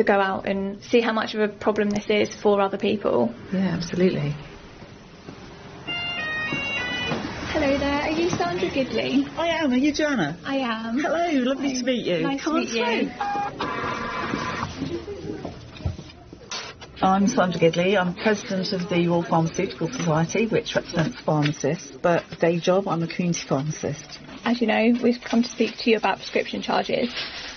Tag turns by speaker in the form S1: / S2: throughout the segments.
S1: to go out and see how much of a problem this is for other people.
S2: Yeah, absolutely.
S1: Hello there, are you Sandra Gidley?
S2: I am. Are you Joanna?
S1: I am.
S2: Hello, lovely to meet you.
S1: Nice
S2: Come
S1: to
S2: on
S1: meet you.
S2: I'm Sandra Gidley. I'm president of the Royal Pharmaceutical Society, which represents pharmacists. But day job, I'm a community pharmacist.
S1: As you know, we've come to speak to you about prescription charges.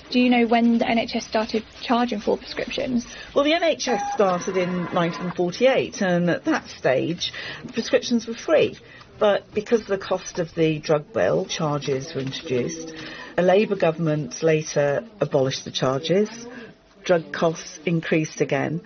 S1: Do you know when the NHS started charging for prescriptions?
S2: Well, the NHS started in 1948, and at that stage, prescriptions were free. But because of the cost of the drug bill, charges were introduced. A Labour government later abolished the charges. Drug costs increased again.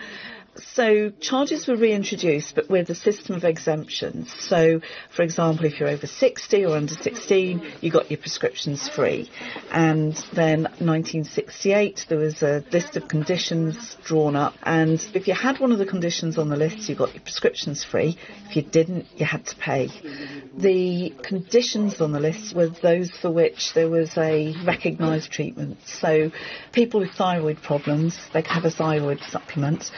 S2: So charges were reintroduced, but with a system of exemptions. So, for example, if you're over 60 or under 16, you got your prescriptions free. And then 1968, there was a list of conditions drawn up, and if you had one of the conditions on the list, you got your prescriptions free. If you didn't, you had to pay. The conditions on the list were those for which there was a recognised treatment. So, people with thyroid problems, they could have a thyroid supplement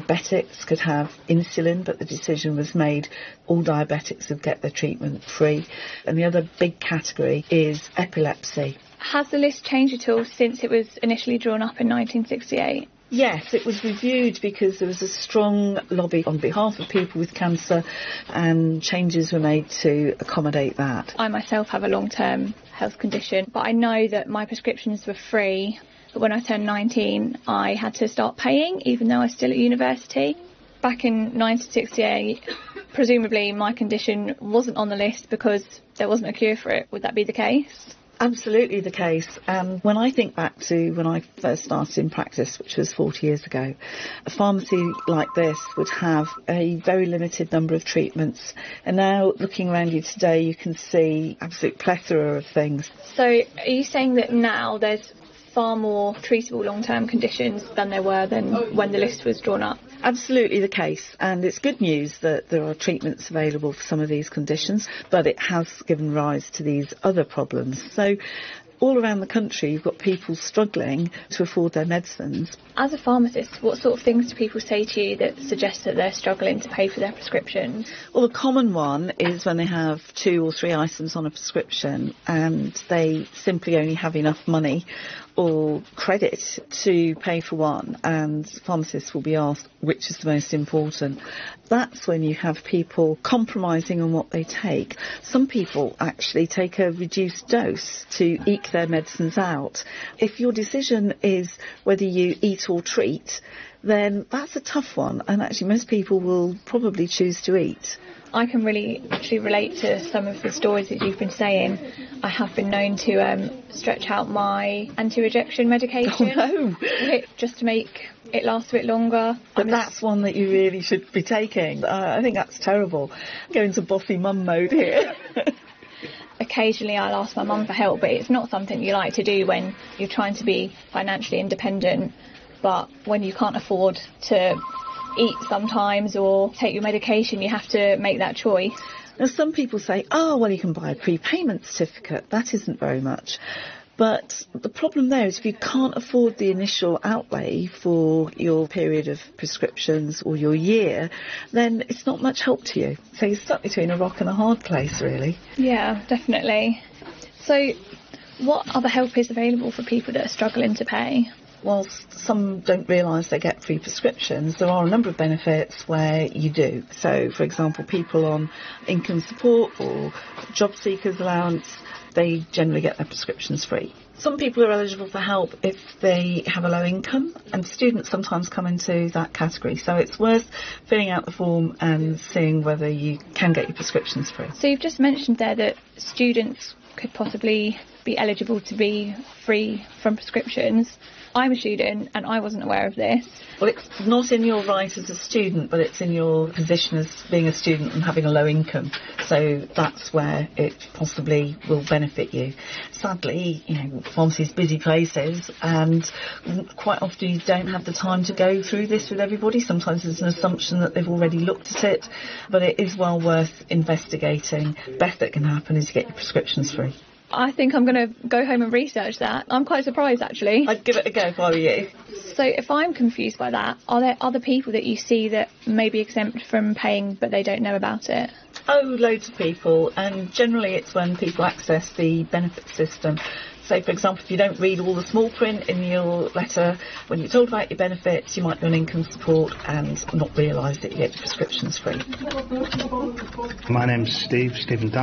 S2: diabetics could have insulin, but the decision was made all diabetics would get their treatment free. And the other big category is epilepsy.
S1: Has the list changed at all since it was initially drawn up in 1968?
S2: Yes, it was reviewed because there was a strong lobby on behalf of people with cancer and changes were made to accommodate that.
S1: I myself have a long term health condition, but I know that my prescriptions were free. But when I turned 19, I had to start paying, even though I was still at university. Back in 1968, presumably my condition wasn't on the list because there wasn't a cure for it. Would that be the case?
S2: Absolutely the case. And when I think back to when I first started in practice, which was 40 years ago, a pharmacy like this would have a very limited number of treatments. And now looking around you today, you can see absolute plethora of things.
S1: So, are you saying that now there's far more treatable long-term conditions than there were than when the list was drawn up?
S2: Absolutely the case, and it's good news that there are treatments available for some of these conditions, but it has given rise to these other problems. So all around the country, you've got people struggling to afford their medicines.
S1: As a pharmacist, what sort of things do people say to you that suggest that they're struggling to pay for their prescriptions?
S2: Well, the common one is when they have two or three items on a prescription and they simply only have enough money or credit to pay for one, and pharmacists will be asked which is the most important. That's when you have people compromising on what they take. Some people actually take a reduced dose to eke their medicines out. If your decision is whether you eat or treat, then that's a tough one, and actually, most people will probably choose to eat.
S1: I can really actually relate to some of the stories that you've been saying. I have been known to um, stretch out my anti-rejection medication
S2: Oh, no.
S1: just to make it last a bit longer.
S2: But that's one that you really should be taking. Uh, I think that's terrible. Going to bossy mum mode here.
S1: Occasionally, I'll ask my mum for help, but it's not something you like to do when you're trying to be financially independent. But when you can't afford to eat sometimes or take your medication, you have to make that choice.
S2: Now, some people say, oh, well, you can buy a prepayment certificate. That isn't very much. But the problem there is if you can't afford the initial outlay for your period of prescriptions or your year, then it's not much help to you. So you're stuck between a rock and a hard place, really.
S1: Yeah, definitely. So, what other help is available for people that are struggling to pay?
S2: whilst some don't realise they get free prescriptions, there are a number of benefits where you do. So, for example, people on income support or job seekers allowance, they generally get their prescriptions free. Some people are eligible for help if they have a low income, and students sometimes come into that category. So it's worth filling out the form and seeing whether you can get your prescriptions free.
S1: So, you've just mentioned there that students could possibly be eligible to be free from prescriptions. I'm a student and I wasn't aware of this.
S2: Well, it's not in your right as a student, but it's in your position as being a student and having a low income. So that's where it possibly will benefit you. Sadly, you know, pharmacies busy places, and quite often you don't have the time to go through this with everybody. Sometimes there's an assumption that they've already looked at it, but it is well worth investigating. Best that can happen is you get your prescriptions free.
S1: I think I'm going to go home and research that. I'm quite surprised actually.
S2: I'd give it a go if I were you.
S1: So if I'm confused by that, are there other people that you see that may be exempt from paying but they don't know about it?
S2: Oh, loads of people, and generally it's when people access the benefit system. So, for example, if you don't read all the small print in your letter, when you're told about your benefits, you might be on income support and not realise that you get your prescriptions free.
S3: My name's Steve, Stephen Dye.